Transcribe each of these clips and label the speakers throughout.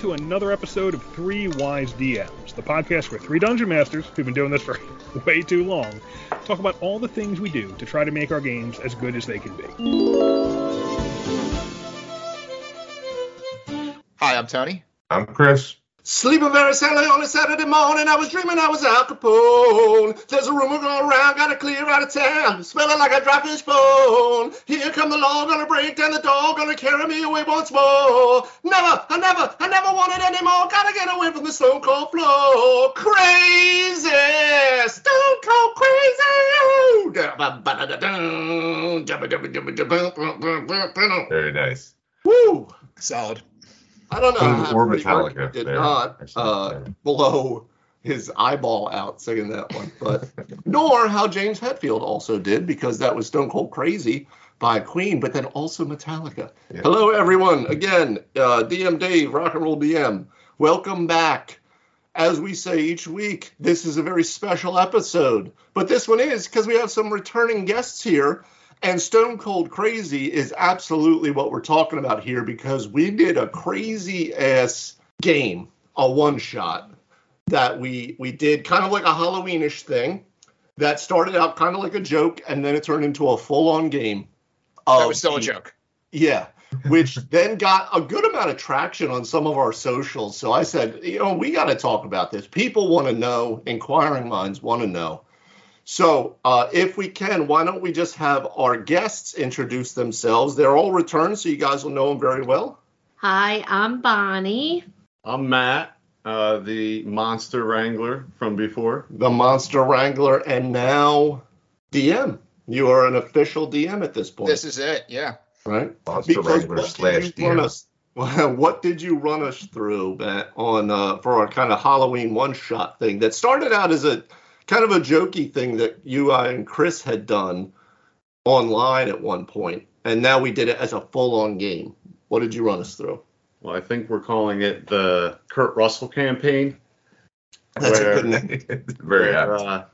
Speaker 1: to another episode of Three Wise DMs, the podcast where three dungeon masters who've been doing this for way too long talk about all the things we do to try to make our games as good as they can be.
Speaker 2: Hi, I'm Tony.
Speaker 3: I'm Chris.
Speaker 4: Sleeping very soundly on a Saturday morning, I was dreaming I was Al Capone. There's a rumor going around, gotta clear out of town. Smelling like a dry fish bone. Here come the law, gonna break down the door, gonna carry me away once more. Never, I never, I never want it anymore. Gotta get away from the stone cold floor. Crazy, stone cold crazy.
Speaker 3: Very nice.
Speaker 4: Woo!
Speaker 2: Solid.
Speaker 4: I don't know how
Speaker 3: or Metallica
Speaker 4: did
Speaker 3: there.
Speaker 4: not uh, blow his eyeball out singing that one, but nor how James Hetfield also did because that was Stone Cold Crazy by Queen, but then also Metallica.
Speaker 3: Yeah.
Speaker 4: Hello, everyone. Again, uh, DM Dave, Rock and Roll DM. Welcome back. As we say each week, this is a very special episode, but this one is because we have some returning guests here. And Stone Cold Crazy is absolutely what we're talking about here because we did a crazy ass game, a one shot that we we did kind of like a Halloweenish thing that started out kind of like a joke and then it turned into a full on game.
Speaker 2: That was still a joke.
Speaker 4: yeah, which then got a good amount of traction on some of our socials. So I said, you know, we got to talk about this. People want to know, inquiring minds want to know. So uh, if we can, why don't we just have our guests introduce themselves? They're all returned, so you guys will know them very well.
Speaker 5: Hi, I'm Bonnie.
Speaker 6: I'm Matt, uh, the monster wrangler from before.
Speaker 4: The Monster Wrangler, and now DM. You are an official DM at this point,
Speaker 2: This is it. Yeah.
Speaker 4: right?
Speaker 3: Monster
Speaker 4: Because
Speaker 3: Wrangler
Speaker 4: what
Speaker 3: slash
Speaker 4: did you run
Speaker 3: DM.
Speaker 4: us? What did you run us through, Matt, on uh, for our kind of Halloween one-shot thing that started out as a kind of a jokey thing that you I, and Chris had done online at one point, and now we did it as a full-on game. What did you run us through?
Speaker 6: Well, I think we're calling it the Kurt Russell campaign.
Speaker 4: That's
Speaker 6: Where-
Speaker 4: a good name.
Speaker 3: Very
Speaker 6: where, uh,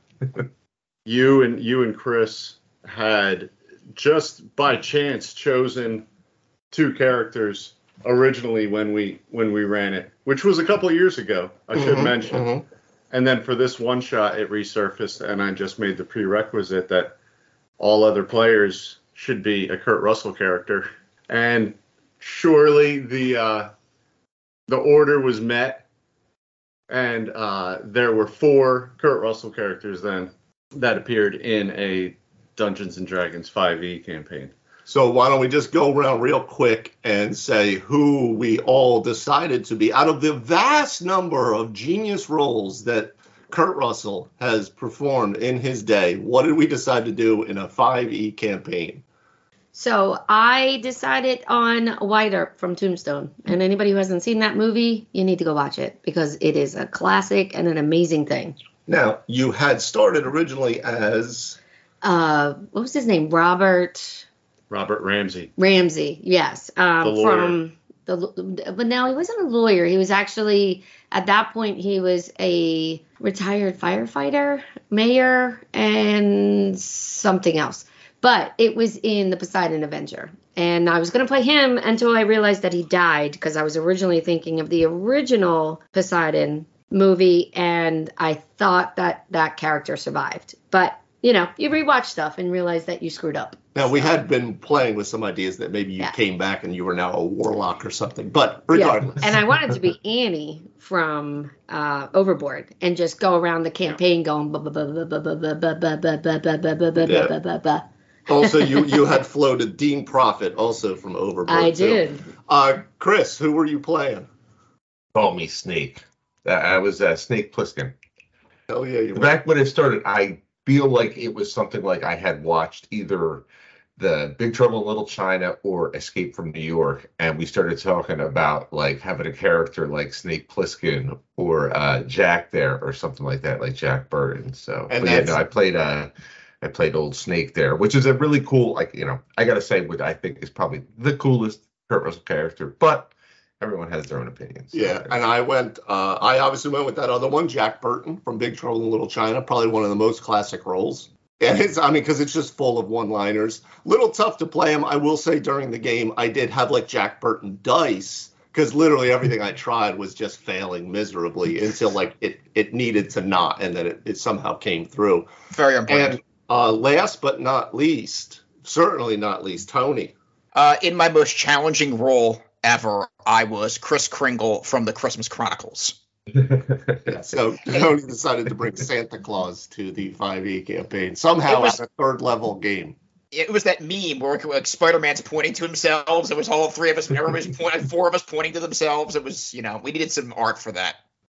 Speaker 6: you and you and Chris had just by chance chosen two characters originally when we when we ran it, which was a couple of years ago. I should
Speaker 4: Mhm,
Speaker 6: mention.
Speaker 4: mhm.
Speaker 6: And then for this one shot, it resurfaced, and I just made the prerequisite that all other players should be a Kurt Russell character. And surely the uh, the order was met, and uh, there were four Kurt Russell characters then that appeared in a Dungeons and Dragons 5e campaign.
Speaker 4: So why don't we just go around real quick and say who we all decided to be out of the vast number of genius roles that Kurt Russell has performed in his day. What did we decide to do in a 5e campaign?
Speaker 5: So I decided on Wyatt Earp from Tombstone. And anybody who hasn't seen that movie, you need to go watch it because it is a classic and an amazing thing.
Speaker 4: Now, you had started originally as
Speaker 5: Uh, what was his name? Robert
Speaker 6: Robert Ramsey.
Speaker 5: Ramsey. Yes. Um,
Speaker 6: The lawyer.
Speaker 5: From the, but now he wasn't a lawyer. He was actually at that point he was a retired firefighter, mayor, and something else. But it was in the Poseidon Avenger, and I was going to play him until I realized that he died because I was originally thinking of the original Poseidon movie, and I thought that that character survived. But you know, you rewatch stuff and realize that you screwed up.
Speaker 4: Now we had been playing with some ideas that maybe you
Speaker 5: yeah.
Speaker 4: came back and you were now a warlock or something, but regardless. Yeah.
Speaker 5: And I wanted to be Annie from uh, Overboard and just go around the campaign going
Speaker 4: also, you you had floated Dean Proffitt also from Overboard.
Speaker 5: I did.
Speaker 4: Chris, who were you playing?
Speaker 3: Call me Snake. I was Snake Plissken.
Speaker 4: Oh yeah,
Speaker 3: back when it started. I feel like it was something like I had watched either the Big Trouble in Little China or Escape from New York, and we started talking about like having a character like Snake Plissken or uh, Jack there or something like that, like Jack Burton. So,
Speaker 4: And
Speaker 3: yeah, no, I played uh, I played Old Snake there, which is a really cool, like you know, I gotta say, what I think is probably the coolest Kurt Russell character, but everyone has their own opinions. so
Speaker 4: Yeah, and I went. Uh, I obviously went with that other one, Jack Burton from Big Trouble in Little China. Probably one of the most classic roles. And it's, I mean, because it's just full of one-liners. Little tough to play him. I will say during the game, I did have like Jack Burton dice because literally everything I tried was just failing miserably until like it it needed to not, and then it, it somehow came through.
Speaker 2: Very important.
Speaker 4: And uh, last but not least, certainly not least, Tony.
Speaker 2: Uh, in my most challenging role ever, I was Kris Kringle from the Christmas Chronicles.
Speaker 4: So Tony decided to bring Santa Claus to the 5e campaign somehow
Speaker 2: It was-
Speaker 4: at a third level game.
Speaker 2: It was that meme where like Spider-Man's pointing to himself. It was all three of us, everybody was pointing, four of us pointing to themselves. It was, you know, we needed some art for that.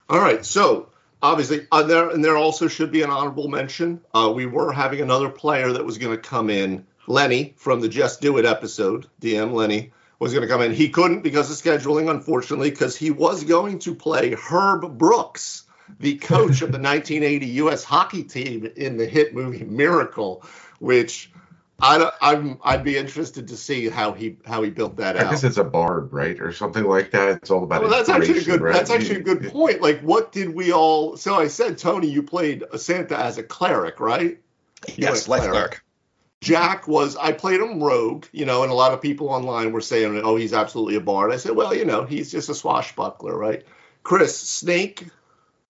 Speaker 4: All right, so obviously, uh, there and there also should be an honorable mention. Uh, we were having another player that was going to come in, Lenny from the Just Do It episode. DM Lenny was going to come in. He couldn't because of scheduling, unfortunately, because he was going to play Herb Brooks, the coach of the 1980 U.S. hockey team in the hit movie Miracle, which. I, I'm I'd be interested to see how he how he built that
Speaker 3: I
Speaker 4: out.
Speaker 3: I guess it's a bard, right, or something like that. It's all about.
Speaker 4: Well, that's actually a good.
Speaker 3: right?
Speaker 4: That's actually a good point. Like, what did we all? So I said, Tony, you played Santa as a cleric, right? You
Speaker 2: Yes,
Speaker 4: went
Speaker 2: life cleric.
Speaker 4: Jack was. I played him rogue, you know, and a lot of people online were saying, "Oh, he's absolutely a bard." I said, "Well, you know, he's just a swashbuckler, right?" Chris Snake.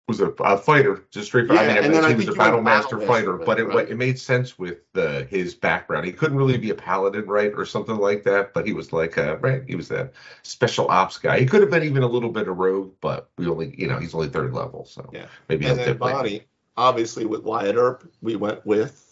Speaker 3: was a, a fighter, just straight.
Speaker 4: Yeah,
Speaker 3: I mean,
Speaker 4: and then
Speaker 3: he was a battle master fighter, but it
Speaker 4: right?
Speaker 3: it made sense with the his background. He couldn't really be a paladin, right, or something like that. But he was like a right. He was a special ops guy. He could have been even a little bit of rogue, but we only, you know, he's only third level, so
Speaker 4: Yeah.
Speaker 3: maybe
Speaker 4: and
Speaker 3: he'll
Speaker 4: then. Bonnie, obviously with Wyatt Earp, we went with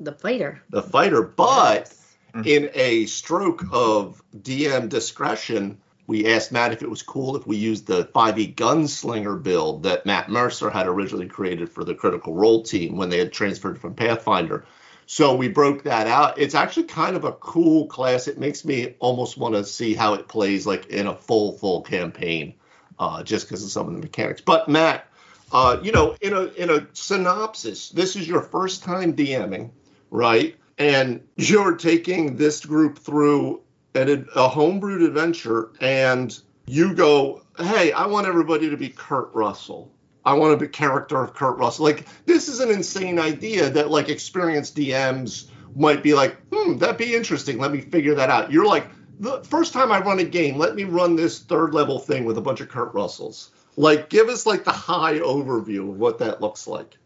Speaker 5: The fighter.
Speaker 4: the fighter, but
Speaker 2: Mhm.
Speaker 4: in a stroke of DM discretion, we asked Matt if it was cool if we used the 5e gunslinger build that Matt Mercer had originally created for the Critical Role team when they had transferred from Pathfinder. So we broke that out. It's actually kind of a cool class. It makes me almost want to see how it plays like in a full full campaign, uh, just because of some of the mechanics. But Matt, uh, you know, in a in a synopsis, this is your first time DMing, right? And you're taking this group through an, a homebrewed adventure, and you go, "Hey, I want everybody to be Kurt Russell. I want to be character of Kurt Russell." Like this is an insane idea that like experienced DMs might be like, "Hmm, that'd be interesting. Let me figure that out." You're like, "The first time I run a game, let me run this third level thing with a bunch of Kurt Russells." Like, give us like the high overview of what that looks like.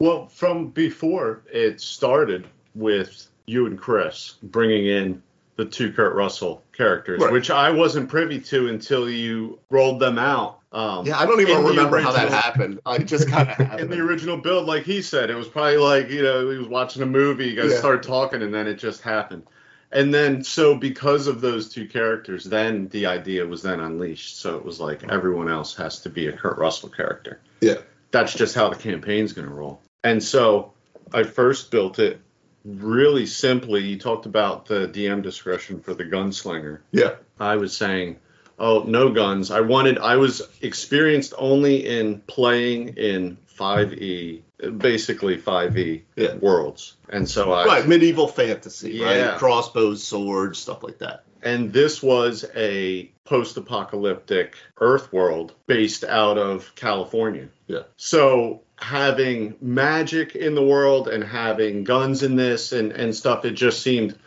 Speaker 6: Well, from before it started with you and Chris bringing in the two Kurt Russell characters,
Speaker 4: Right.
Speaker 6: which I wasn't privy to until you rolled them out. Um,
Speaker 4: Yeah, I don't even remember how that happened. I just kind of
Speaker 6: In the original build, like he said, it was probably like, you know, he was watching a movie, you guys
Speaker 4: Yeah.
Speaker 6: started talking, and then it just happened. And then, so because of those two characters, then the idea was then unleashed. So it was like everyone else has to be a Kurt Russell character.
Speaker 4: Yeah.
Speaker 6: That's just how the campaign's going to roll. And so I first built it really simply. You talked about the DM discretion for the gunslinger.
Speaker 4: Yeah.
Speaker 6: I was saying, oh, no guns. I wanted, I was experienced only in playing in 5e, basically 5e
Speaker 4: Yeah.
Speaker 6: worlds. And so I,
Speaker 4: Right, medieval fantasy,
Speaker 6: Yeah.
Speaker 4: right? Crossbows, swords, stuff like that.
Speaker 6: and this was a post apocalyptic Earth world based out of California.
Speaker 4: Yeah.
Speaker 6: So having magic in the world and having guns in this and, and stuff, it just seemed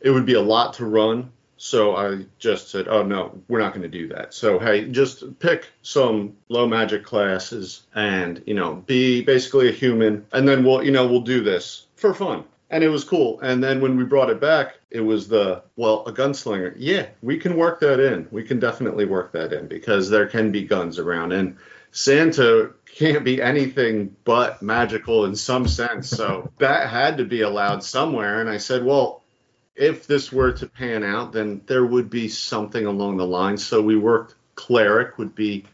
Speaker 6: it would be a lot to run. So I just said, oh no, we're not going to do that. So hey, just pick some low magic classes and you know be basically a human, and then we'll you know we'll do this for fun. And it was cool. And then when we brought it back, it was the well a gunslinger. Yeah, we can work that in. We can definitely work that in because there can be guns around and. Santa can't be anything but magical in some sense. So that had to be allowed somewhere. And I said, well, if this were to pan out, then there would be something along the line. So we worked cleric would be,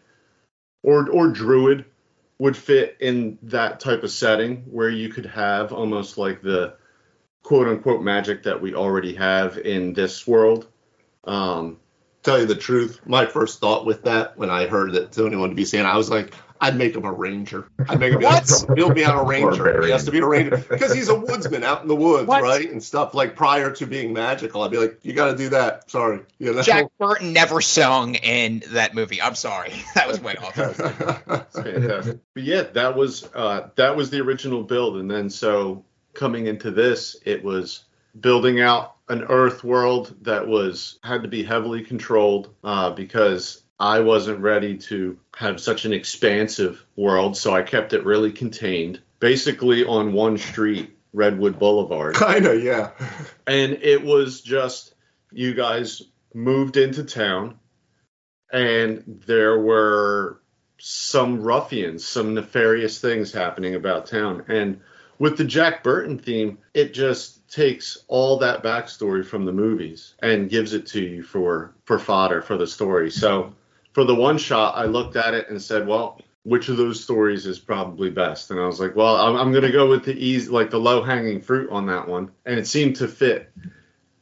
Speaker 6: or or druid would fit in that type of setting where you could have almost like the quote unquote magic that we already have in this world. Um,
Speaker 4: Tell you the truth, my first thought with that when I heard that Tony wanted to be Santa, I was like, I'd make him a ranger. I'd make him
Speaker 2: What?
Speaker 4: build me out a ranger. He has to be a ranger because he's a woodsman out in the woods,
Speaker 2: What?
Speaker 4: right? And stuff like prior to being magical. I'd be like, you got to do that. Sorry, you know.
Speaker 2: Jack Burton never sung in that movie. I'm sorry. That was way off.
Speaker 6: Fantastic. but yeah, that was uh, that was the original build, and then so coming into this, it was building out an Earth world that was had to be heavily controlled uh, because I wasn't ready to have such an expansive world, so I kept it really contained, basically on one street, Redwood Boulevard.
Speaker 4: Kinda, yeah.
Speaker 6: and it was just you guys moved into town and there were some ruffians some nefarious things happening about town and with the jack burton theme it just takes all that backstory from the movies and gives it to you for for fodder for the story. So for the one shot i looked at it and said well which of those stories is probably best? And i was like well i'm, I'm going to go with the easy like the low hanging fruit on that one. And it seemed to fit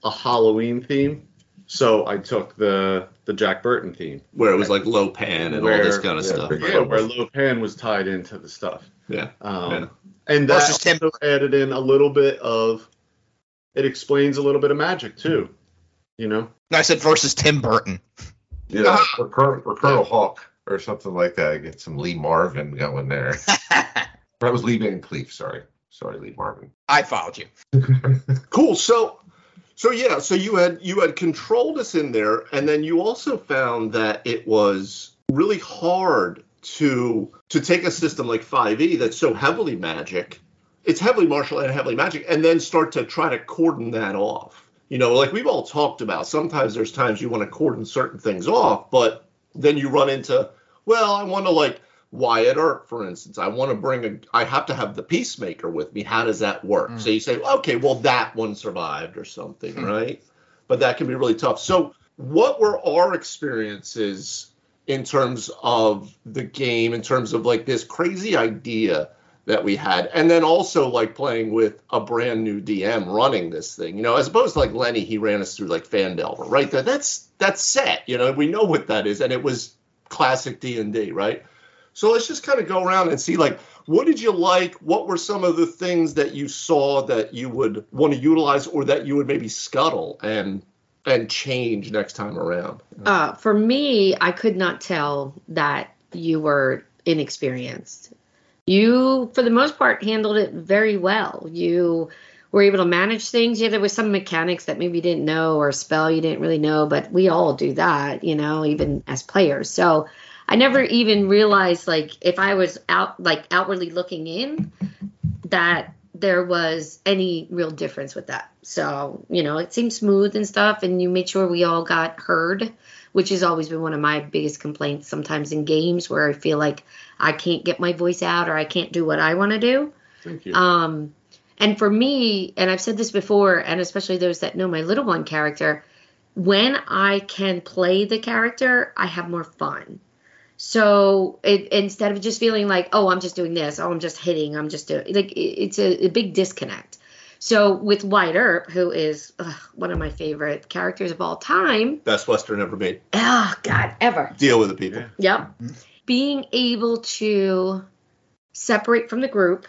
Speaker 6: a halloween theme so i took the the jack burton theme.
Speaker 4: Where it was like Lo Pan and all this kind of
Speaker 3: yeah,
Speaker 4: stuff.
Speaker 6: yeah where Lo Pan was tied into the stuff
Speaker 4: Yeah.
Speaker 6: um,
Speaker 4: Yeah.
Speaker 6: and that
Speaker 2: Versus Tim-
Speaker 6: also added in a little bit of it explains a little bit of magic too you know
Speaker 2: No, I said versus Tim Burton.
Speaker 3: Yeah, or, Col- or Colonel Hauk or something like that. Get some Lee Marvin going there. That was Lee Van Cleef. Sorry, sorry, Lee Marvin.
Speaker 2: I followed you.
Speaker 4: Cool. So, so yeah. So you had you had controlled us in there, and then you also found that it was really hard to to take a system like 5e that's so heavily magic. It's heavily martial and heavily magic, and then start to try to cordon that off. You know, like we've all talked about. Sometimes there's times you want to cordon certain things off, but then you run into, well, I want to like Wyatt Earp, for instance. I want to bring a, I have to have the Peacemaker with me. How does that work?
Speaker 2: Mm.
Speaker 4: So you say, okay, well, that one survived or something,
Speaker 2: Hmm.
Speaker 4: right? But that can be really tough. So, what were our experiences in terms of the game, in terms of like this crazy idea that we had, and then also like playing with a brand new DM running this thing, you know, as opposed to like Lenny, he ran us through like Phandelver, right? That that's that's set, you know, we know what that is, and it was classic D and D, right? So let's just kind of go around and see like what did you like? What were some of the things that you saw that you would want to utilize or that you would maybe scuttle and and change next time around?
Speaker 5: Uh, for me, I could not tell that you were inexperienced. You, for the most part, handled it very well. You were able to manage things. Yeah, there was some mechanics that maybe you didn't know or spell you didn't really know, but we all do that, you know, even as players. So I never even realized, like, if I was out, like, outwardly looking in, that there was any real difference with that. So, you know, it seemed smooth and stuff, and you made sure we all got heard, which has always been one of my biggest complaints sometimes in games where I feel like I can't get my voice out or I can't do what I want to do.
Speaker 6: thank you
Speaker 5: Um, and for me, and I've said this before, and especially those that know my little one character, when I can play the character, I have more fun. So it, instead of just feeling like, oh, I'm just doing this, oh, I'm just hitting, I'm just doing like it- it's a, a big disconnect. So with Wyatt Earp, who is ugh, one of my favorite characters of all time,
Speaker 4: Best Western ever made.
Speaker 5: oh God, ever.
Speaker 4: Deal with the people.
Speaker 6: Yeah.
Speaker 5: Yep. Mm-hmm. Being able to separate from the group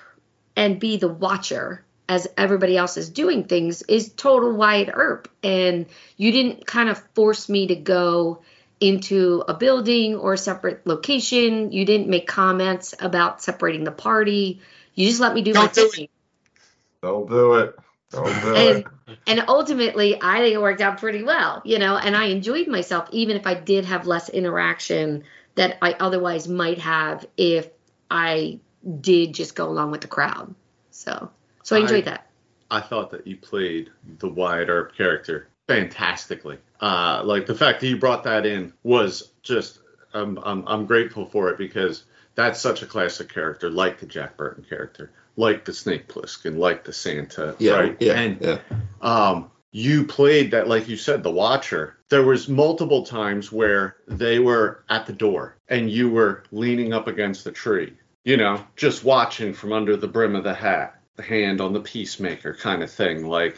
Speaker 5: and be the watcher as everybody else is doing things is total Wyatt Earp. And you didn't kind of force me to go into a building or a separate location. You didn't make comments about separating the party. You just let me do my
Speaker 2: Don't do it.
Speaker 5: thing.
Speaker 3: Don't do it. Don't do
Speaker 5: And
Speaker 3: it.
Speaker 5: and ultimately I think it worked out pretty well, you know, and I enjoyed myself even if I did have less interaction that I otherwise might have if I did just go along with the crowd. So so I enjoyed
Speaker 6: I-
Speaker 5: that.
Speaker 6: I thought that you played the Wyatt Earp character fantastically. Uh, like the fact that you brought that in was just, um, I'm, I'm grateful for it because that's such a classic character, like the Jack Burton character, like the Snake Plissken, like the Santa,
Speaker 4: Yeah,
Speaker 6: right?
Speaker 4: yeah,
Speaker 6: And
Speaker 4: yeah.
Speaker 6: um, you played that, like you said, the Watcher. There was multiple times where they were at the door and you were leaning up against the tree, you know, just watching from under the brim of the hat, the hand on the peacemaker kind of thing. Like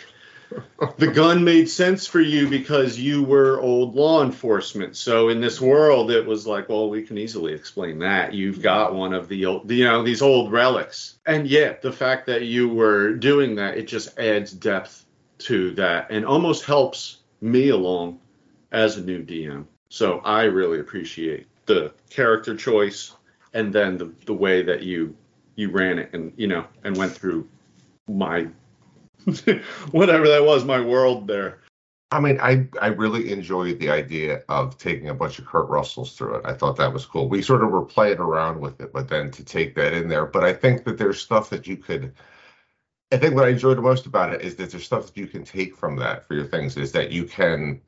Speaker 6: the gun made sense for you because you were old law enforcement. So in this world, it was like, well, we can easily explain that. You've got one of the old, you know, these old relics. And yet, the fact that you were doing that, it just adds depth to that and almost helps me along as a new DM. So I really appreciate the character choice and then the, the way that you you ran it and you know and went through my whatever that was, my world there.
Speaker 3: I mean, I I really enjoyed the idea of taking a bunch of Kurt Russells through it. I thought that was cool. We sort of were playing around with it, but then to take that in there. But I think that there's stuff that you could. I think what I enjoyed the most about it is that there's stuff that you can take from that for your things. Is that you can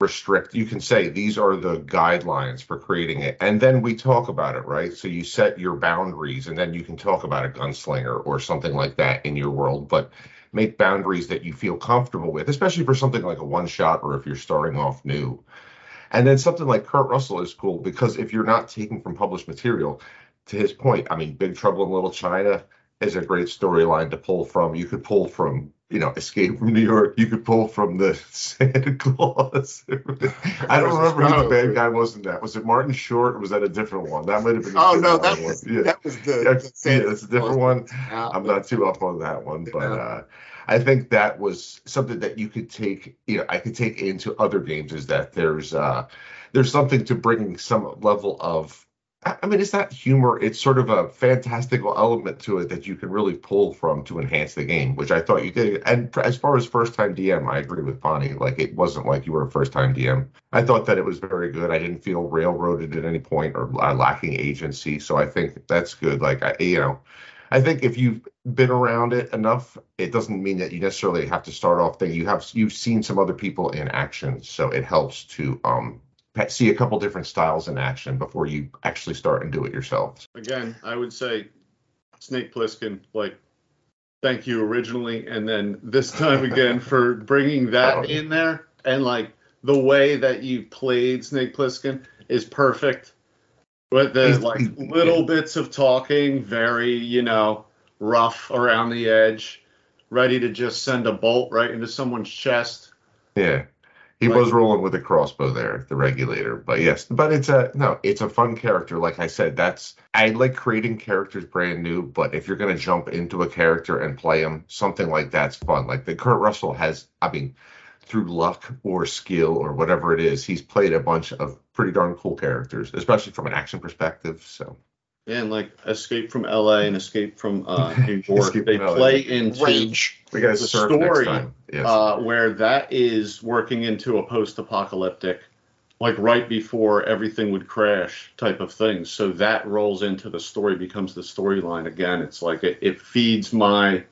Speaker 3: restrict. You can say these are the guidelines for creating it, and then we talk about it, right? So you set your boundaries, and then you can talk about a gunslinger or something like that in your world, but make boundaries that you feel comfortable with, especially for something like a one shot or if you're starting off new. And then something like Kurt Russell is cool because if you're not taking from published material, to his point, I mean, Big Trouble in Little China is a great storyline to pull from. You could pull from, you know, Escape from New York. You could pull from the Santa Claus. I don't remember who the bad guy was in that. Was it Martin Short or was that a different one? That might have been.
Speaker 4: Oh no, that was
Speaker 3: Yeah.
Speaker 4: that was the.
Speaker 3: Yeah,
Speaker 4: the
Speaker 3: yeah, that's a different one. I'm not too up on that one, but uh, I think that was something that you could take. You know, I could take into other games. Is that there's uh, there's something to bringing some level of. I mean, it's not humor. It's sort of a fantastical element to it that you can really pull from to enhance the game, which I thought you did. And as far as first time DM, I agree with Bonnie. Like it wasn't like you were a first time DM. I thought that it was very good. I didn't feel railroaded at any point or uh, lacking agency. So I think that's good. Like I, you know, I think if you've been around it enough, it doesn't mean that you necessarily have to start off there. You have you've seen some other people in action, so it helps to um see a couple different styles in action before you actually start and do it yourself.
Speaker 6: Again, I would say Snake Plissken, like, thank you originally, and then this time again for bringing that oh. in there. And, like, the way that you played Snake Plissken is perfect. With the, like, little bits of talking, very, you know, rough around the edge, ready to just send a bolt right into someone's chest.
Speaker 3: Yeah. He
Speaker 6: Like-
Speaker 3: was rolling with a crossbow there, the regulator. But yes, but it's a no, it's a fun character. Like I said, that's I like creating characters brand new, but if you're gonna jump into a character and play him, something like that's fun. Like the Kurt Russell has, I mean, through luck or skill or whatever it is, he's played a bunch of pretty darn cool characters, especially from an action perspective. So
Speaker 6: And, like, Escape from LA and Escape from uh, New York,
Speaker 3: Escape
Speaker 6: they
Speaker 3: from LA.
Speaker 6: play into.
Speaker 2: Rage.
Speaker 3: we got to
Speaker 6: The
Speaker 3: surf
Speaker 6: story.
Speaker 3: Yes.
Speaker 6: uh, where that is working into a post-apocalyptic, like right before everything would crash type of thing. So that rolls into the story, becomes the storyline again. It's like it, it feeds my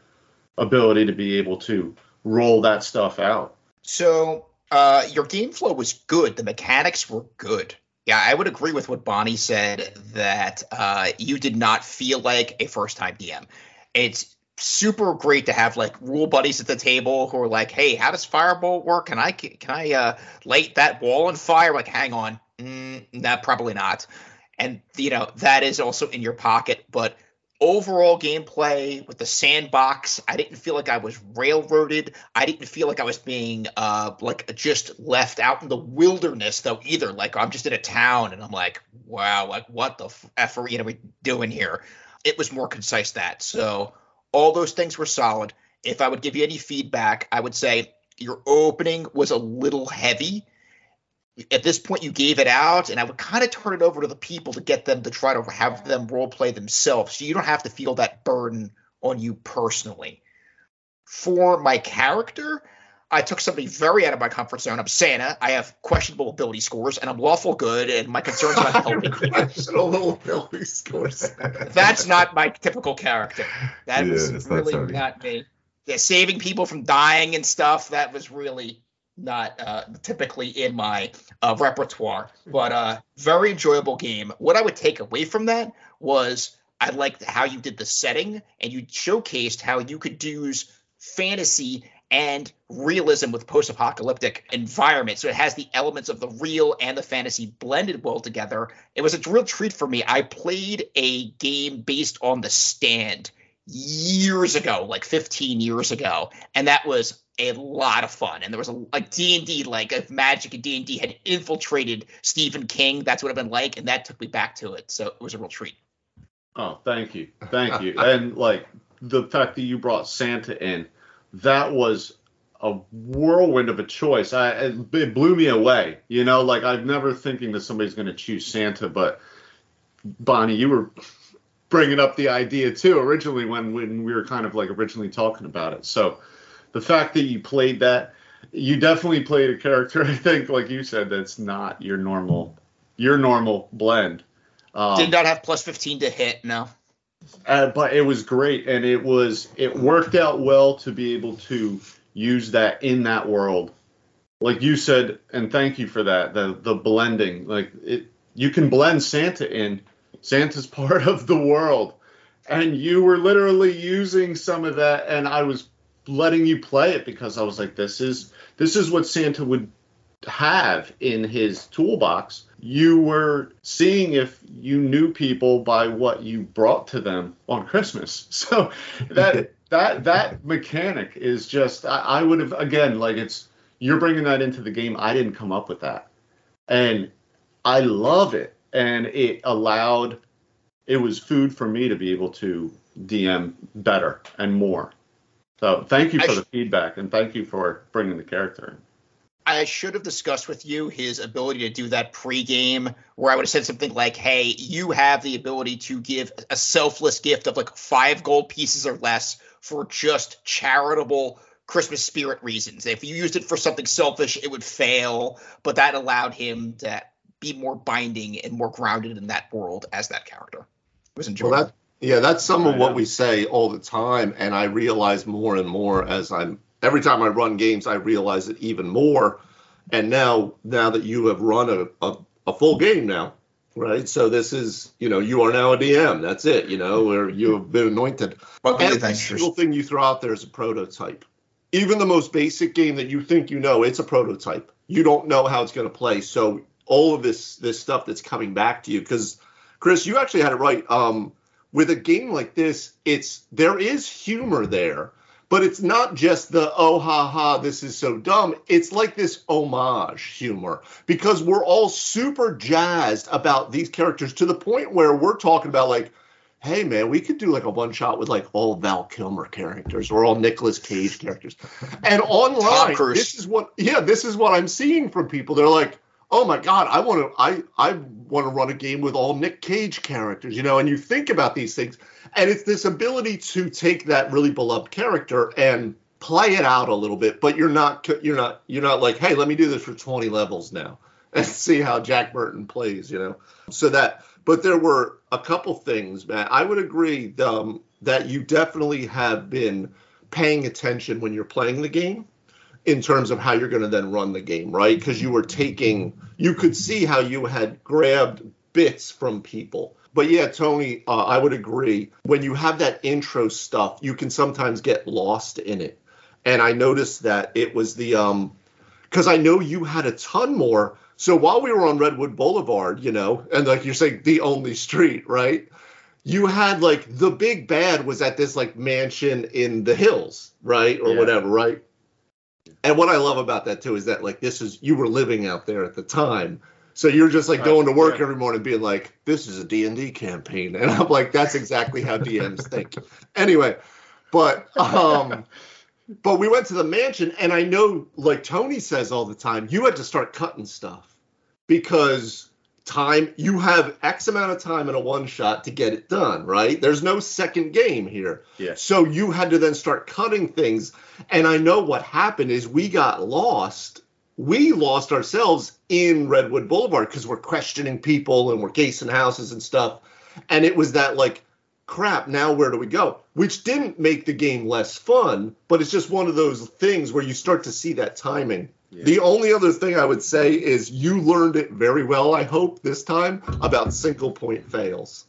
Speaker 6: ability to be able to roll that stuff out.
Speaker 2: So uh, your game flow was good. The mechanics were good. Yeah, I would agree with what Bonnie said that uh, you did not feel like a first time DM. It's super great to have like rule buddies at the table who are like, "Hey, how does fireball work? Can I can I uh, light that wall on fire?" Like, hang on, mm, nah, probably not. And you know that is also in your pocket, but overall gameplay with the sandbox i didn't feel like i was railroaded. I didn't feel like i was being uh like just left out in the wilderness though either. Like i'm just in a town and i'm like wow like what the f are we doing here? It was more concise that. So all those things were solid. If i would give you any feedback i would say your opening was a little heavy at this point you gave it out and i would kind of turn it over to the people to get them to try to have them role play themselves so you don't have to feel that burden on you personally. For my character i took somebody very out of my comfort zone. I'm santa. I have questionable ability scores and i'm lawful good and my concerns about helping
Speaker 4: little ability scores.
Speaker 2: that's not my typical character. That
Speaker 3: Yeah,
Speaker 2: was
Speaker 3: it's not
Speaker 2: really not me. Yeah, saving people from dying and stuff that was really not uh, typically in my uh, repertoire but uh, very enjoyable game. What i would take away from that was i liked how you did the setting and you showcased how you could use fantasy and realism with post-apocalyptic environment. So it has the elements of the real and the fantasy blended well together. It was a real treat for me. I played a game based on the stand years ago like 15 years ago and that was a lot of fun and there was a d&d like if magic and d&d had infiltrated stephen king that's what it been like and that took me back to it so it was a real treat
Speaker 6: Oh, thank you, thank you. and like the fact that you brought Santa in, that was a whirlwind of a choice. I it it blew me away. You know, like I've never thinking that somebody's going to choose Santa, but Bonnie, you were bringing up the idea too originally when when we were kind of like originally talking about it. So the fact that you played that, you definitely played a character. I think, like you said, that's not your normal your normal blend. Um,
Speaker 2: Did not have plus 15 to hit, no.
Speaker 6: uh, but it was great, and it was it worked out well to be able to use that in that world, like you said, and thank you for that. The the blending, like it, you can blend Santa in. Santa's part of the world, and you were literally using some of that, and I was letting you play it because I was like, this is this is what Santa would have in his toolbox. You were seeing if you knew people by what you brought to them on Christmas. So that that that mechanic is just I, I would have again like it's you're bringing that into the game. I didn't come up with that, and I love it. And it allowed it was food for me to be able to DM better and more. So thank you for
Speaker 2: sh-
Speaker 6: the feedback and thank you for bringing the character in.
Speaker 2: I should have discussed with you his ability to do that pre-game, where I would have said something like, "Hey, you have the ability to give a selfless gift of like five gold pieces or less for just charitable Christmas spirit reasons. If you used it for something selfish, it would fail, but that allowed him to be more binding and more grounded in that world as that character. It was enjoyable.
Speaker 4: Well, that yeah, that's some of what we say all the time, and I realize more and more as I'm every time I run games, I realize it even more. And now, now that you have run a, a, a full game now, right? So this is, you know, you are now a DM. That's it, you know, where you have been anointed.
Speaker 2: Well,
Speaker 4: Every
Speaker 2: thanks
Speaker 4: single thing you throw out there is a prototype. Even the most basic game that you think you know, it's a prototype. You don't know how it's going to play. So all of this this stuff that's coming back to you, because Chris, you actually had it right. Um, with a game like this, it's there is humor there, but it's not just the oh ha ha this is so dumb. It's like this homage humor because we're all super jazzed about these characters to the point where we're talking about like hey man, we could do like a one shot with like all Val Kilmer characters or all Nicolas Cage characters. And online, this is what yeah, this is what I'm seeing from people. They're like, oh my god, I want to I I want to run a game with all Nick Cage characters, you know. And you think about these things, and it's this ability to take that really beloved character and play it out a little bit, but you're not you're not you're not like, hey, let me do this for 20 levels now and see how Jack Burton plays, you know. So that, but there were a couple things, Matt. I would agree um, that you definitely have been paying attention when you're playing the game in terms of how you're going to then run the game, right? Because you were taking, you could see how you had grabbed bits from people. But yeah, Tony, uh, I would agree. When you have that intro stuff, you can sometimes get lost in it. And I noticed that it was the, um, because I know you had a ton more. So while we were on Redwood Boulevard, you know, and like you're saying, the only street, right? You had like the big bad was at this like mansion in the hills, right? Or
Speaker 6: Yeah.
Speaker 4: whatever, right? And what I love about that too is that like this is you were living out there at the time. So you're just like
Speaker 6: Right,
Speaker 4: going to work
Speaker 6: yeah.
Speaker 4: every morning being like, this is a D&D campaign. And I'm like, that's exactly how DMs think. Anyway, but um but we went to the mansion and I know like Tony says all the time, you had to start cutting stuff because time you have X amount of time in a one shot to get it done, right? There's no second game here.
Speaker 6: Yeah.
Speaker 4: So you had to then start cutting things. And I know what happened is we got lost. We lost ourselves in Redwood Boulevard because we're questioning people and we're casing houses and stuff. And it was that like, crap, now where do we go? Which didn't make the game less fun, but it's just one of those things where you start to see that timing. The only other thing I would say is you learned it very well, I hope, this time about single point fails.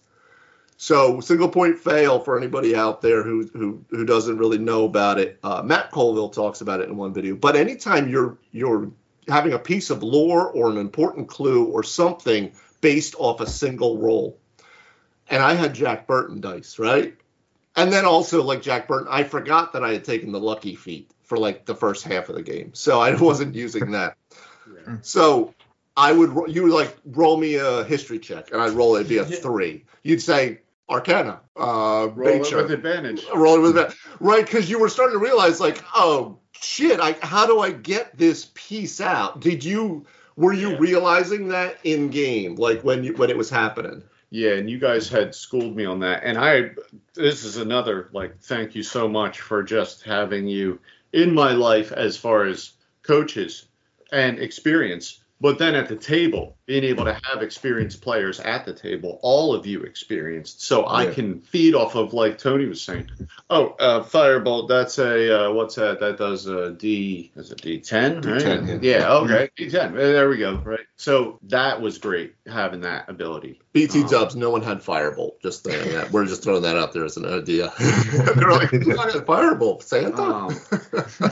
Speaker 4: So single point fail for anybody out there who who who doesn't really know about it. Uh, Matt Colville talks about it in one video. But anytime you're you're having a piece of lore or an important clue or something based off a single roll, and I had Jack Burton dice, right? And then also like Jack Burton, I forgot that I had taken the lucky feat for like the first half of the game, so I wasn't using that.
Speaker 6: Yeah.
Speaker 4: So I would you would like roll me a history check, and I'd roll it it'd be a three. You'd say Arcana, uh,
Speaker 6: Roll it with advantage.
Speaker 4: roll it with that, right? Because you were starting to realize like, oh shit, I how do I get this piece out? Did you were you
Speaker 6: Yeah.
Speaker 4: realizing that in game, like when you when it was happening?
Speaker 6: Yeah, and you guys had schooled me on that. And I, this is another, like, thank you so much for just having you in my life as far as coaches and experience. But then at the table, being able to have experienced players at the table, all of you experienced, so I
Speaker 3: Yeah.
Speaker 6: can feed off of like Tony was saying. Oh, uh, firebolt. That's a uh, what's that? That does a D. Is it D10? right?
Speaker 4: D10,
Speaker 6: Yeah. Okay. D10. There we go. Right. So that was great having that ability.
Speaker 4: BT
Speaker 6: Um,
Speaker 4: Dubs, no one had Firebolt. Just saying that. We're just throwing that out there as an idea. They're like, "Who's had Firebolt? Santa?
Speaker 6: Um,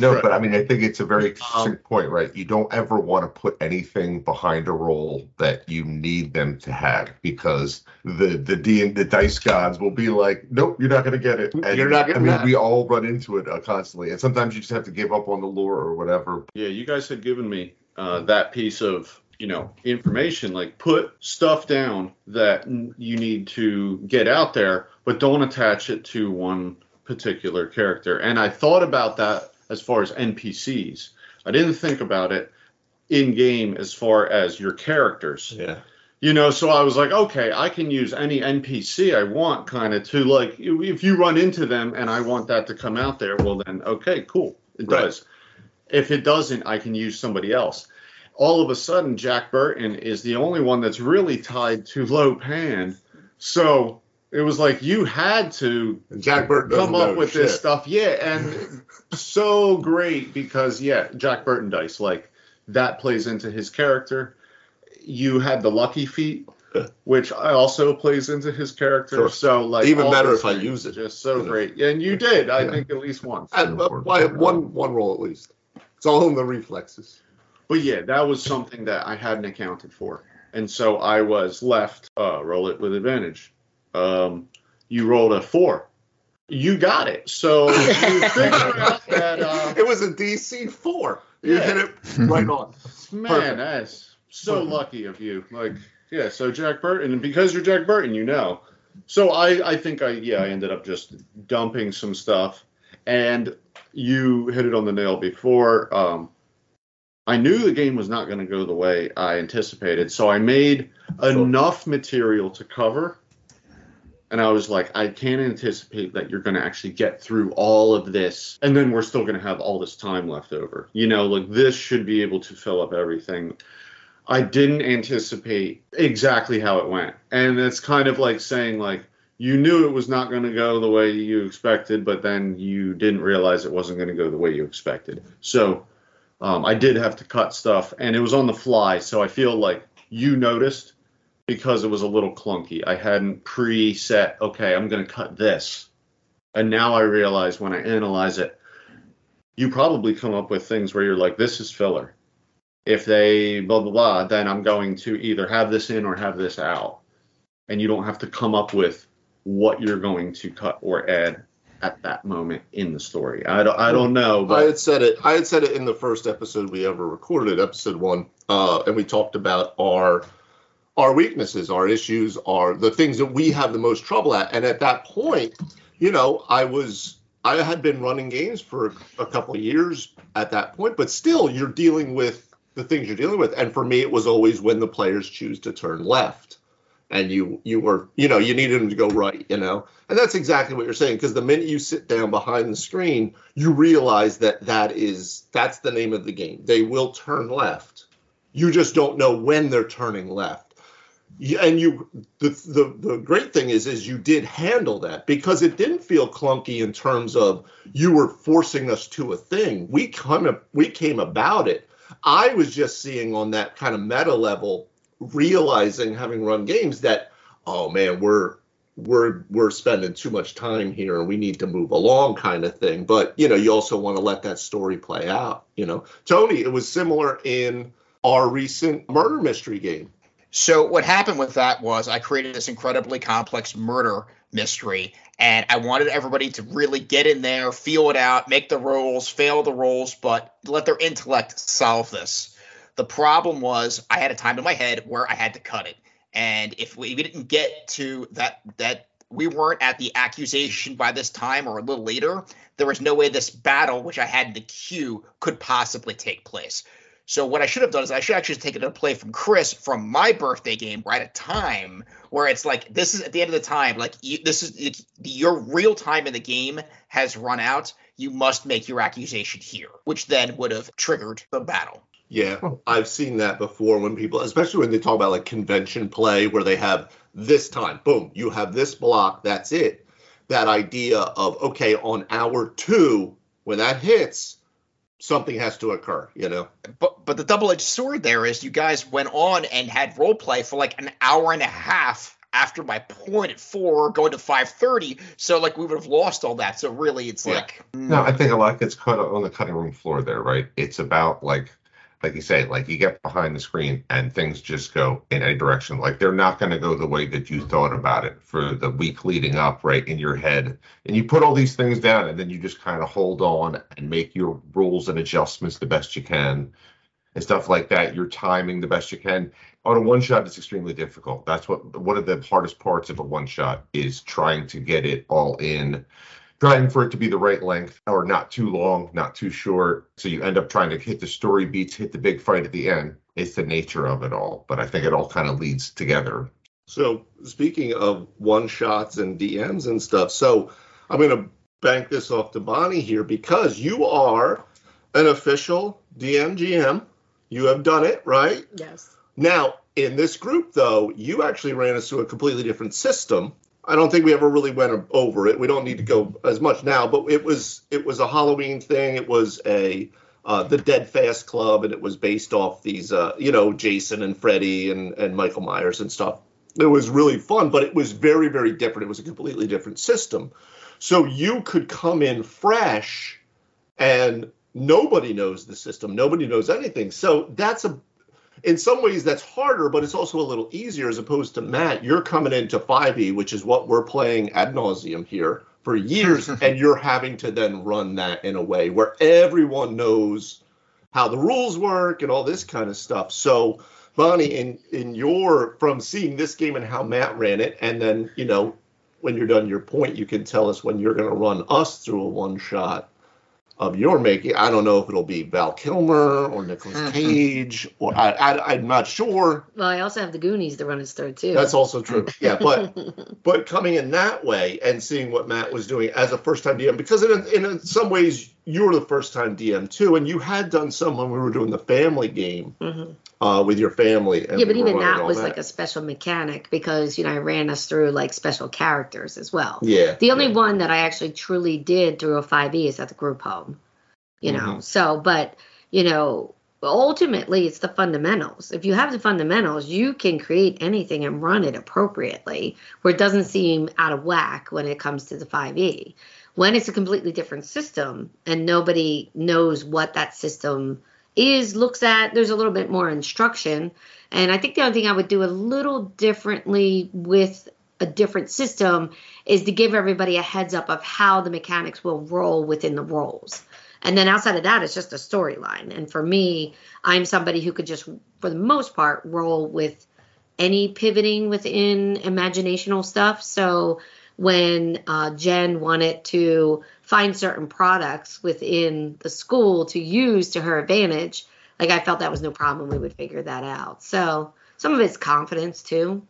Speaker 3: No,
Speaker 6: Right.
Speaker 3: but I mean, I think it's a very interesting
Speaker 6: Um,
Speaker 3: point, right? You don't ever want to put anything behind a role that you need them to have because the the D the dice gods will be like, nope, you're not going to get it. And,
Speaker 4: You're not
Speaker 3: I mean,
Speaker 4: that.
Speaker 3: we all run into it uh, constantly, and sometimes you just have to give up on the lore or whatever.
Speaker 6: Yeah, you guys had given me uh, that piece of you know information. Like put stuff down that you need to get out there, but don't attach it to one particular character. And I thought about that as far as NPCs. I didn't think about it in game as far as your characters.
Speaker 4: yeah.
Speaker 6: You know, so I was like, okay, I can use any NPC I want, kind of to like, if you run into them and I want that to come out there, well, then, okay, cool, it
Speaker 4: Right.
Speaker 6: does. If it doesn't, I can use somebody else. All of a sudden, Jack Burton is the only one that's really tied to Lo Pan. So it was like you had to
Speaker 4: And Jack Burton
Speaker 6: come up with
Speaker 4: shit.
Speaker 6: this stuff. Yeah, and so great because yeah, Jack Burton dice like that plays into his character. You had the lucky feat, which also plays into his character.
Speaker 4: Sure.
Speaker 6: So like
Speaker 4: Even better if I use it.
Speaker 6: Just so
Speaker 4: You know.
Speaker 6: great, and you did. I
Speaker 4: Yeah.
Speaker 6: think at least once.
Speaker 4: And, uh, I one one roll at least. It's all in the reflexes.
Speaker 6: But yeah, that was something that I hadn't accounted for, and so I was left uh, roll it with advantage. Um, you rolled a four. You got it. So you figure out that. Uh,
Speaker 4: It was a DC four. You
Speaker 6: Yeah.
Speaker 4: hit it right on.
Speaker 6: Man,
Speaker 4: Perfect.
Speaker 6: that's so
Speaker 4: Perfect.
Speaker 6: lucky of you. Like, yeah, so Jack Burton, and because you're Jack Burton, you know. So I, I think I, yeah, I ended up just dumping some stuff, and you hit it on the nail before. Um, I knew the game was not going to go the way I anticipated, so I made enough material to cover. And I was like, I can't anticipate that you're going to actually get through all of this. And then we're still going to have all this time left over. You know, like this should be able to fill up everything. I didn't anticipate exactly how it went. And it's kind of like saying, like, you knew it was not going to go the way you expected, but then you didn't realize it wasn't going to go the way you expected. So um, I did have to cut stuff, and it was on the fly. So I feel like you noticed because it was a little clunky. I hadn't preset, okay, I'm going to cut this. And now I realize when I analyze it, you probably come up with things where you're like, this is filler. If they blah, blah, blah, then I'm going to either have this in or have this out. And you don't have to come up with what you're going to cut or add at that moment in the story. I don't, I don't know,
Speaker 4: I had said it. I had said it in the first episode we ever recorded, episode one, uh, and we talked about our our weaknesses, our issues, are the things that we have the most trouble at. And at that point, you know, I was I had been running games for a couple of years at that point, but still, you're dealing with the things you're dealing with. And for me, it was always when the players choose to turn left, and you you were you know you needed them to go right, you know. And that's exactly what you're saying because the minute you sit down behind the screen, you realize that that is that's the name of the game. They will turn left. You just don't know when they're turning left. And you the, the the great thing is is you did handle that because it didn't feel clunky in terms of you were forcing us to a thing. We kind of we came about it. I was just seeing on that kind of meta level, realizing having run games that oh man, we're we're we're spending too much time here and we need to move along kind of thing. But you know, you also want to let that story play out. You know, Tony, it was similar in our recent murder mystery game.
Speaker 2: So what happened with that was I created this incredibly complex murder mystery, and I wanted everybody to really get in there, feel it out, make the rolls, fail the rolls, but let their intellect solve this. The problem was I had a time in my head where I had to cut it, and if we, we didn't get to that that we weren't at the accusation by this time or a little later, there was no way this battle, which I had in the queue, could possibly take place. So what I should have done is I should actually take it a play from Chris from my birthday game, right at time where it's like this is at the end of the time, like you, this is it, your real time in the game has run out. you must make your accusation here, which then would have triggered the battle.
Speaker 4: Yeah, I've seen that before when people, especially when they talk about like convention play, where they have this time, boom, you have this block, that's it. That idea of, okay, on hour two, when that hits, something has to occur, you know?
Speaker 2: But but the double edged sword there is you guys went on and had role play for like an hour and a half after my point at four, going to five thirty. So like we would have lost all that. So really, it's
Speaker 3: Yeah.
Speaker 2: like
Speaker 3: No, I mm. think a lot gets cut on the cutting room floor there, right? It's about like, like you say, like you get behind the screen and things just go in any direction. Like they're not going to go the way that you thought about it for the week leading up, right in your head. And you put all these things down, and then you just kind of hold on and make your rules and adjustments the best you can, and stuff like that. You're timing the best you can. On a one shot, it's extremely difficult. That's what one of the hardest parts of a one shot is trying to get it all in trying for it to be the right length or not too long, not too short. So you end up trying to hit the story beats, hit the big fight at the end. It's the nature of it all. But I think it all kind of leads together.
Speaker 4: So speaking of one shots and DMs and stuff, so I'm going to bank this off to Bonnie here because you are an official DM GM. You have done it, right?
Speaker 5: Yes.
Speaker 4: Now, in this group, though, you actually ran us through a completely different system. I don't think we ever really went over it. We don't need to go as much now, but it was it was a Halloween thing. It was a uh, the Dead Fast Club, and it was based off these, uh, you know, Jason and Freddy and and Michael Myers and stuff. It was really fun, but it was very very different. It was a completely different system. So you could come in fresh, and nobody knows the system. Nobody knows anything. So that's a in some ways that's harder, but it's also a little easier as opposed to Matt. You're coming into 5e, which is what we're playing ad nauseum here for years, and you're having to then run that in a way where everyone knows how the rules work and all this kind of stuff. So, Bonnie, in in your from seeing this game and how Matt ran it, and then you know when you're done your point, you can tell us when you're going to run us through a one shot of your making. I don't know if it'll be Val Kilmer or Nicolas mm-hmm. Cage, or I, I, I'm not sure.
Speaker 5: Well, I also have the Goonies to run his third too.
Speaker 4: That's also true. Yeah, but but coming in that way and seeing what Matt was doing as a first time DM, because in in some ways you were the first time DM too, and you had done some when we were doing the family game
Speaker 5: Mhm.
Speaker 4: uh, with your family.
Speaker 5: Yeah, but even that was like a special mechanic because you know I ran us through like special characters as well.
Speaker 4: yeah.
Speaker 5: The only
Speaker 4: yeah.
Speaker 5: one that I actually truly did through a 5e is at the group home. You know,
Speaker 4: Mm-hmm.
Speaker 5: so but you know, ultimately it's the fundamentals. If you have the fundamentals, you can create anything and run it appropriately where it doesn't seem out of whack when it comes to the 5e. When it's a completely different system and nobody knows what that system is, looks at, there's a little bit more instruction. And I think the only thing I would do a little differently with a different system is to give everybody a heads up of how the mechanics will roll within the roles. And then outside of that, it's just a storyline. And for me, I'm somebody who could just, for the most part, roll with any pivoting within imaginational stuff. So when uh, Jen wanted to find certain products within the school to use to her advantage, like I felt that was no problem. We would figure that out. So some of it's confidence too.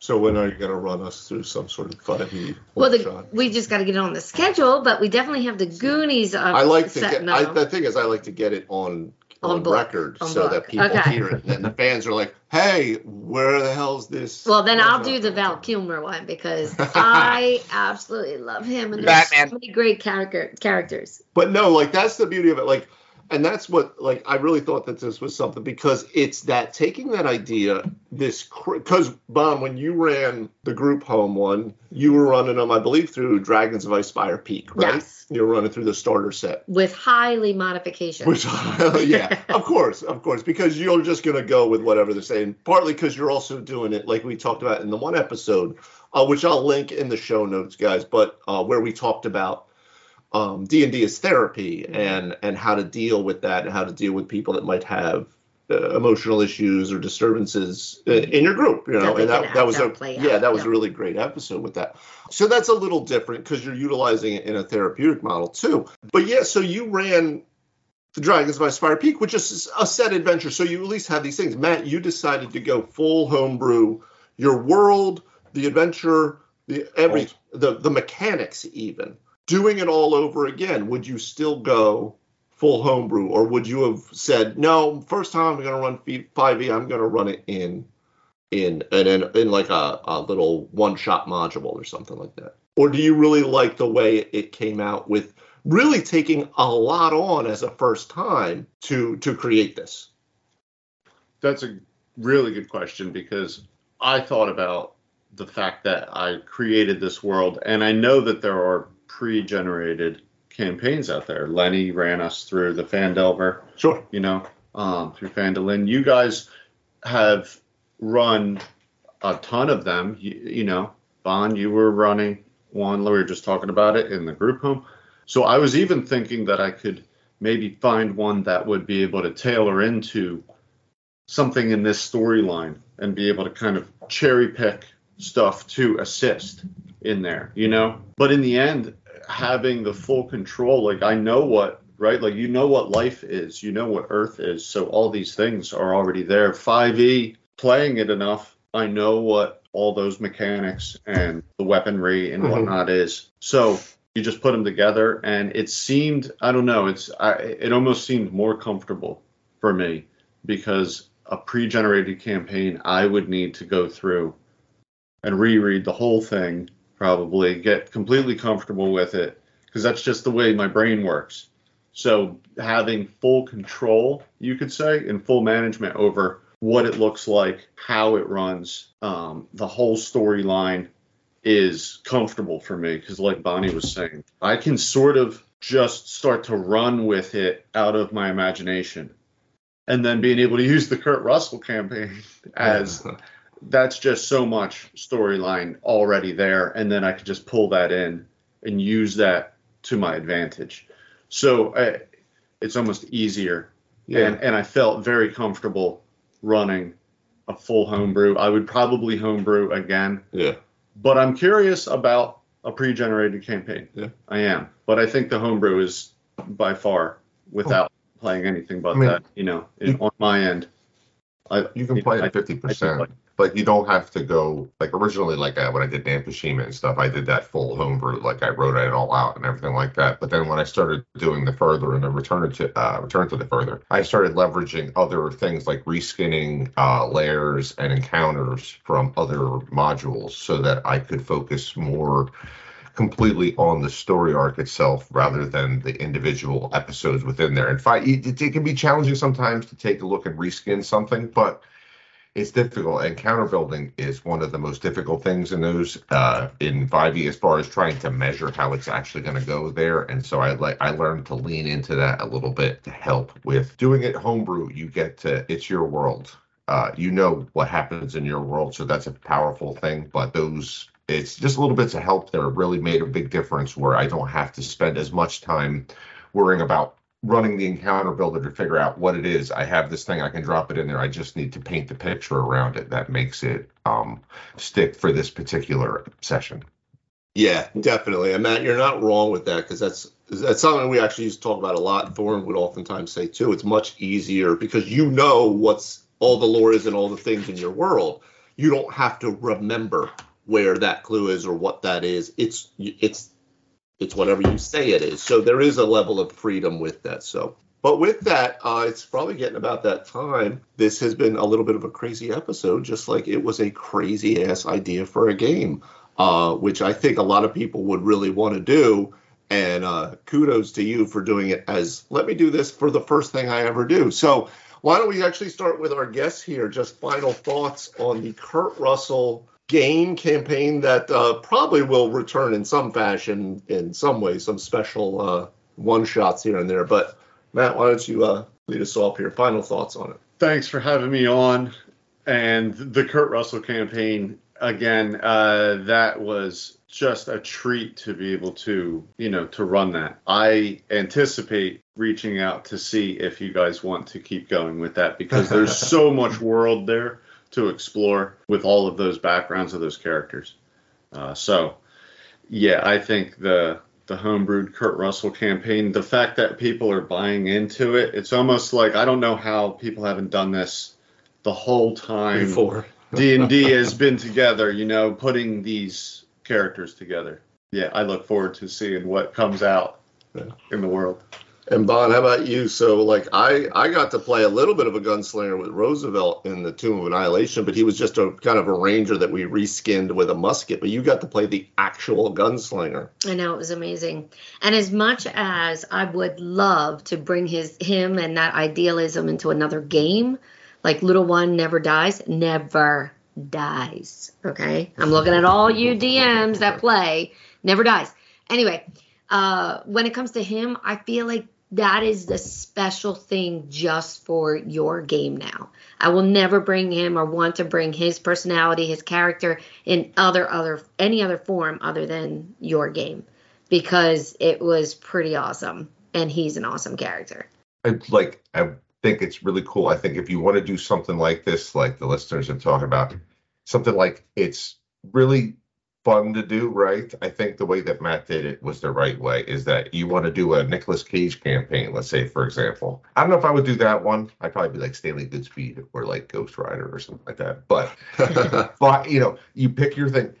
Speaker 4: So when are you going to run us through some sort of 5e
Speaker 5: Well, the, we just got to get it on the schedule, but we definitely have the Goonies. Uh,
Speaker 4: I like to get. I, the thing is, I like to get it on
Speaker 5: On book.
Speaker 4: record
Speaker 5: On
Speaker 4: so
Speaker 5: book.
Speaker 4: that people
Speaker 5: Okay.
Speaker 4: hear it, and the fans are like, "Hey, where the hell's this?"
Speaker 5: well, then I'll do the Val Kilmer one because I absolutely love him, and there's
Speaker 2: Batman.
Speaker 5: so many great character characters.
Speaker 4: But no, like that's the beauty of it. Like, and that's what like I really thought that this was something because it's that taking that idea, this because Bon, when you ran the group home one, you were running them, I believe, through Dragons of Icespire Peak, right?
Speaker 5: Yes.
Speaker 4: You were running through the starter set.
Speaker 5: With highly modification.
Speaker 4: Which, yeah, of course, of course, because you're just going to go with whatever they're saying. Partly because you're also doing it like we talked about in the one episode, uh, which I'll link in the show notes, guys. But uh, where we talked about um, D and D is therapy
Speaker 5: Mm-hmm.
Speaker 4: and and how to deal with that and how to deal with people that might have uh, emotional issues or disturbances uh, in your group. You know,
Speaker 5: they
Speaker 4: and that that was a yeah,
Speaker 5: out,
Speaker 4: that was
Speaker 5: yeah.
Speaker 4: a really great episode with that. So that's a little different because you're utilizing it in a therapeutic model too. But yeah, so you ran the Dragons Icespire Peak, which is a set adventure. So you at least have these things. Matt, you decided to go full homebrew. Your world, the adventure, the every the the mechanics even doing it all over again, would you still go full homebrew, or would you have said, no, first time I'm going to run 5e, I'm going to run it in in in, in, in like a, a little one shot module or something like that? Or do you really like the way it came out with really taking a lot on as a first time to to create this?
Speaker 6: That's a really good question because I thought about the fact that I created this world, and I know that there are pre-generated campaigns out there. Lenny ran us through the Phandelver,
Speaker 4: Sure.
Speaker 6: you know, um, through Phandalin. You guys have run a ton of them. You, you know, Bon, you were running one. We were just talking about it in the group home. So I was even thinking that I could maybe find one that would be able to tailor into something in this storyline and be able to kind of cherry pick stuff to assist in there, you know? But in the end, having the full control, like I know what, right? Like you know what life is, you know what Earth is. So all these things are already there. 5e, playing it enough, I know what all those mechanics and the weaponry and
Speaker 4: Mhm.
Speaker 6: whatnot is. So you just put them together and it seemed, I don't know, it's, I, it almost seemed more comfortable for me because a pre-generated campaign I would need to go through and reread the whole thing probably get completely comfortable with it because that's just the way my brain works. So having full control you could say and full management over what it looks like how it runs um, the whole storyline is comfortable for me because like bonnie was saying i can sort of just start to run with it out of my imagination. And then being able to use the kurt russell campaign as that's just so much storyline already there and then i could just pull that in and use that to my advantage. So I, it's almost easier.
Speaker 4: Yeah.
Speaker 6: and, and i felt very comfortable running a full homebrew. I would probably homebrew again.
Speaker 4: Yeah.
Speaker 6: But i'm curious about a pre-generated campaign.
Speaker 4: Yeah.
Speaker 6: I am. But i think the homebrew is by far without oh. playing anything but
Speaker 3: I mean,
Speaker 6: that you know you, on my end. I,
Speaker 3: you can play at
Speaker 6: 50%
Speaker 3: but you don't have to go like originally. Like uh, when I did Nampushima and stuff, I did that full homebrew. Like I wrote it all out and everything like that. But then when I started doing the further and the return to uh, return to the further, I started leveraging other things like reskinning uh, layers and encounters from other modules, so that I could focus more completely on the story arc itself rather than the individual episodes within there. In fact, it, it can be challenging sometimes to take a look and reskin something, but it's difficult. And counter building is one of the most difficult things in those uh, in 5e as far as trying to measure how it's actually going to go there. And so I like I learned to lean into that a little bit to help with doing it homebrew. You get to it's your world. Uh, you know what happens in your world, so that's a powerful thing. But those it's just a little bits of help there really made a big difference where I don't have to spend as much time worrying about running the encounter builder to figure out what it is. I have this thing, I can drop it in there. I just need to paint the picture around it that makes it um, stick for this particular session.
Speaker 4: Yeah, definitely. And Matt, you're not wrong with that because that's that's something we actually used to talk about a lot. Thorne would oftentimes say too. It's much easier because you know what's all the lore is and all the things in your world. You don't have to remember where that clue is or what that is. It's it's it's whatever you say it is. So there is a level of freedom with that. So, but with that, uh, it's probably getting about that time. This has been a little bit of a crazy episode, just like it was a crazy ass idea for a game uh, which I think a lot of people would really want to do. And uh, kudos to you for doing it as let me do this for the first thing I ever do. So, why don't we actually start with our guests here? Just final thoughts on the Kurt Russell game campaign that uh, probably will return in some fashion, in some way, some special uh, one shots here and there. But, Matt, why don't you uh, lead us off here? Final thoughts on it.
Speaker 6: thanks for having me on. And the Kurt Russell campaign, again, uh, that was just a treat to be able to, you know, to run that. I anticipate reaching out to see if you guys want to keep going with that because there's so much world there to explore with all of those backgrounds of those characters. Uh, so, yeah, I think the the homebrewed Kurt Russell campaign, the fact that people are buying into it, it's almost like I don't know how people haven't done this the whole time
Speaker 4: Before.
Speaker 6: D and D has been together, you know, putting these characters together. yeah, I look forward to seeing what comes out
Speaker 4: Yeah.
Speaker 6: in the world.
Speaker 4: And Bon, how about you? So, like, I I got to play a little bit of a gunslinger with Roosevelt in the Tomb of Annihilation, but he was just a kind of a ranger that we reskinned with a musket. But you got to play the actual gunslinger.
Speaker 5: I know it was amazing. And as much as I would love to bring his him and that idealism into another game, like Little One Never Dies, never dies. Okay? I'm looking at all you DMs that play, never dies. Anyway, uh when it comes to him, I feel like that is the special thing just for your game now. I will never bring him or want to bring his personality, his character in other other any other form other than your game because it was pretty awesome and he's an awesome character.
Speaker 3: I like I think it's really cool. I think if you want to do something like this, like the listeners have talked about, something like it's really fun to do, right? I think the way that Matt did it was the right way. Is that you want to do a Nicolas Cage campaign, let's say, for example. I don't know if I would do that one. I'd probably be like Stanley Goodspeed or like Ghost Rider or something like that. But but you know, you pick your thing,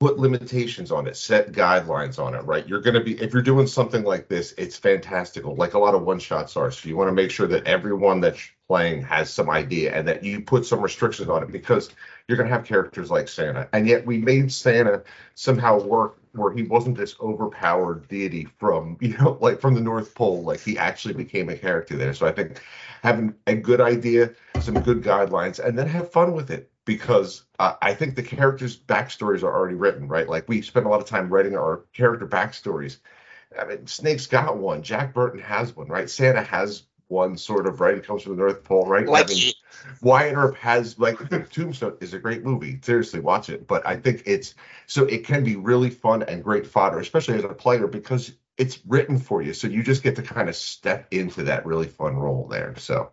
Speaker 3: put limitations on it, set guidelines on it, right? You're going to be if you're doing something like this, it's fantastical, like a lot of one shots are. So you want to make sure that everyone that's playing has some idea and that you put some restrictions on it because you're going to have characters like Santa, and yet we made Santa somehow work where he wasn't this overpowered deity from you know like from the North Pole, like he actually became a character there. So I think having a good idea, some good guidelines, and then have fun with it because uh, I think the characters' backstories are already written, right? Like we spend a lot of time writing our character backstories. I mean, Snake's got one. Jack Burton has one, right? Santa has one sort of, right? It comes from the North Pole, right?
Speaker 2: Like
Speaker 3: I mean, Wyatt Earp has like Tombstone is a great movie. Seriously, watch it. But I think it's so it can be really fun and great fodder, especially as a player, because it's written for you. So you just get to kind of step into that really fun role there. So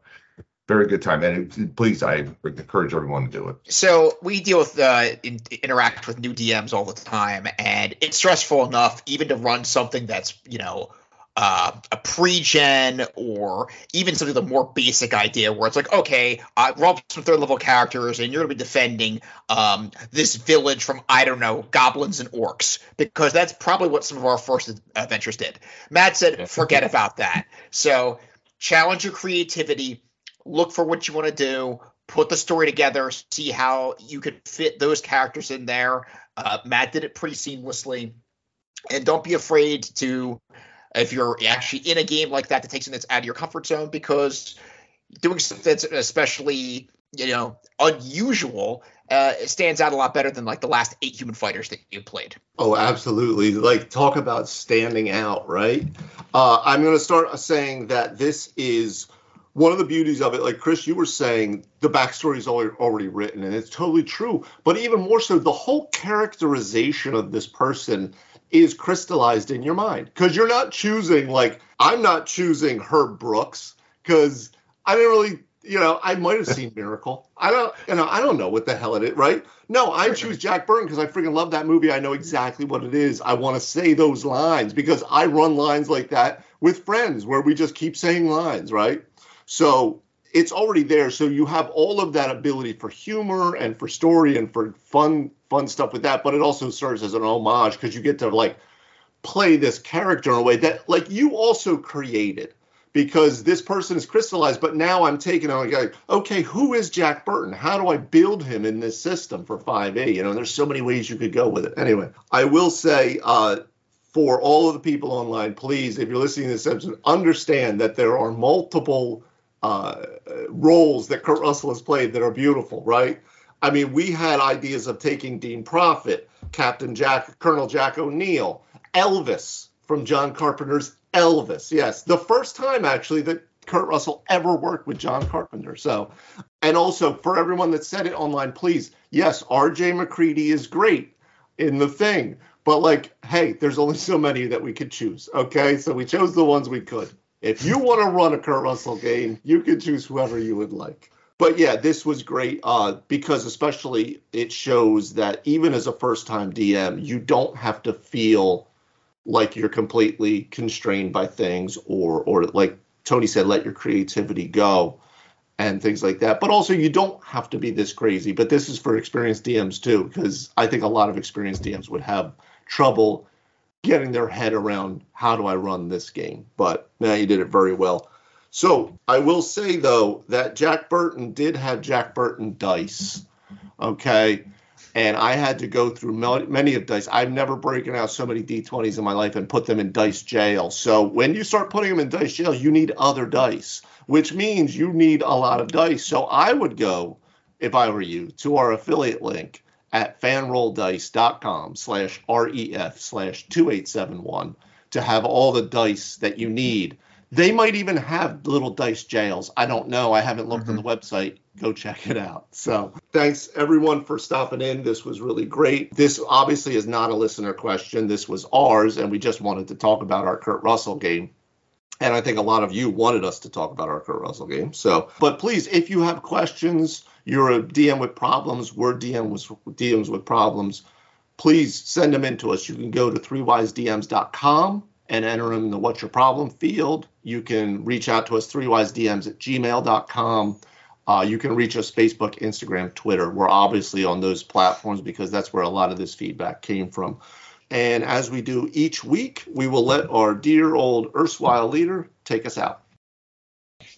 Speaker 3: very good time. And it- please, I encourage everyone to do it.
Speaker 2: So we deal with uh, in, interact with new DMs all the time, and it's stressful enough even to run something that's you know uh, a pre-gen or even something the more basic idea where it's like okay, i roll some third level characters, and you're going to be defending um, this village from I don't know goblins and orcs because that's probably what some of our first adventures did. Matt said, forget about that. So challenge your creativity look for what you want to do, put the story together, see how you could fit those characters in there. Uh, Matt did it pretty seamlessly. And don't be afraid to, if you're actually in a game like that, to take something that's out of your comfort zone because doing something that's especially, you know, unusual uh, stands out a lot better than like the last eight human fighters that you played.
Speaker 4: Oh, absolutely. Like, talk about standing out, right? Uh, I'm going to start saying that this is one of the beauties of it. Like, Chris, you were saying, the backstory is already, written, and it's totally true. But even more so, the whole characterization of this person is crystallized in your mind because you're not choosing, like, I'm not choosing Herb Brooks because I didn't really. You know, I might have seen Miracle. I don't, you know, I don't know what the hell it is, right? No, I choose Jack Burton because I freaking love that movie. I know exactly what it is. I want to say those lines because I run lines like that with friends where we just keep saying lines, right? So it's already there. So you have all of that ability for humor and for story and for fun, fun stuff with that. But it also serves as an homage because you get to like play this character in a way that like you also created because this person is crystallized. But now I'm taking on like, okay, who is Jack Burton? How do I build him in this system for 5e? You know, there's so many ways you could go with it. Anyway, I will say, uh, for all of the people online, please, if you're listening to this episode, understand that there are multiple uh, roles that Kurt Russell has played that are beautiful, right? I mean, we had ideas of taking Dean Proffitt, Captain Jack, Colonel Jack O'Neill, Elvis from John Carpenter's Elvis. Yes, the first time actually that Kurt Russell ever worked with John Carpenter. So, and also for everyone that said it online, please, yes, R.J. MacReady is great in the thing, but like, hey, there's only so many that we could choose. Okay, so we chose the ones we could. If you want to run a Kurt Russell game, you can choose whoever you would like. But yeah, this was great uh, because especially it shows that even as a first time DM, you don't have to feel like you're completely constrained by things or or like Tony said, let your creativity go and things like that. But also you don't have to be this crazy. But this is for experienced DMs too, because I think a lot of experienced DMs would have trouble getting their head around how do I run this game. But man, you did it very well. So I will say though that Jack Burton did have Jack Burton dice. Okay. And I had to go through many of dice. I've never broken out so many d20s in my life and put them in dice jail. So when you start putting them in dice jail, you need other dice, which means you need a lot of dice. So I would go, if I were you, to our affiliate link at fanrolldice.com slash ref slash 2871 to have all the dice that you need they might even have little dice jails. I don't know. I haven't looked mm-hmm. on the website. Go check it out. So thanks everyone for stopping in. This was really great. This obviously is not a listener question. This was ours, and we just wanted to talk about our Kurt Russell game. And I think a lot of you wanted us to talk about our Kurt Russell game. So, but please, if you have questions, you're a DM with problems, we're DM with DMs with problems, please send them in to us. You can go to threewisedms.com and enter them in the What's Your Problem field. You can reach out to us, threewisedms at gmail.com. Uh, you can reach us Facebook, Instagram, Twitter. We're obviously on those platforms because that's where a lot of this feedback came from. And as we do each week, we will let our dear old erstwhile leader take us out.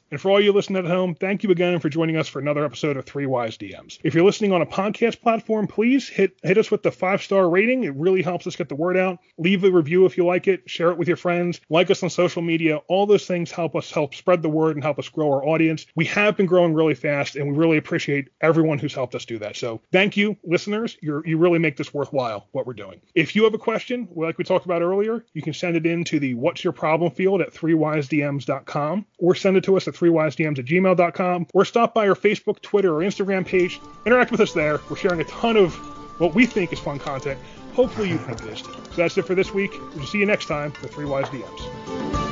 Speaker 1: And for all you listening at home, thank you again for joining us for another episode of Three Wise DMs. If you're listening on a podcast platform, please hit hit us with the five star rating. It really helps us get the word out. Leave a review if you like it. Share it with your friends. Like us on social media. All those things help us help spread the word and help us grow our audience. We have been growing really fast, and we really appreciate everyone who's helped us do that. So thank you, listeners. you you really make this worthwhile what we're doing. If you have a question, like we talked about earlier, you can send it in to the What's Your Problem field at threewisedms.com or send it to us at threewisedms at gmail.com, or stop by our Facebook, Twitter, or Instagram page. Interact with us there. We're sharing a ton of what we think is fun content. Hopefully you think it is too. So that's it for this week. We'll see you next time for Three Wise DMs.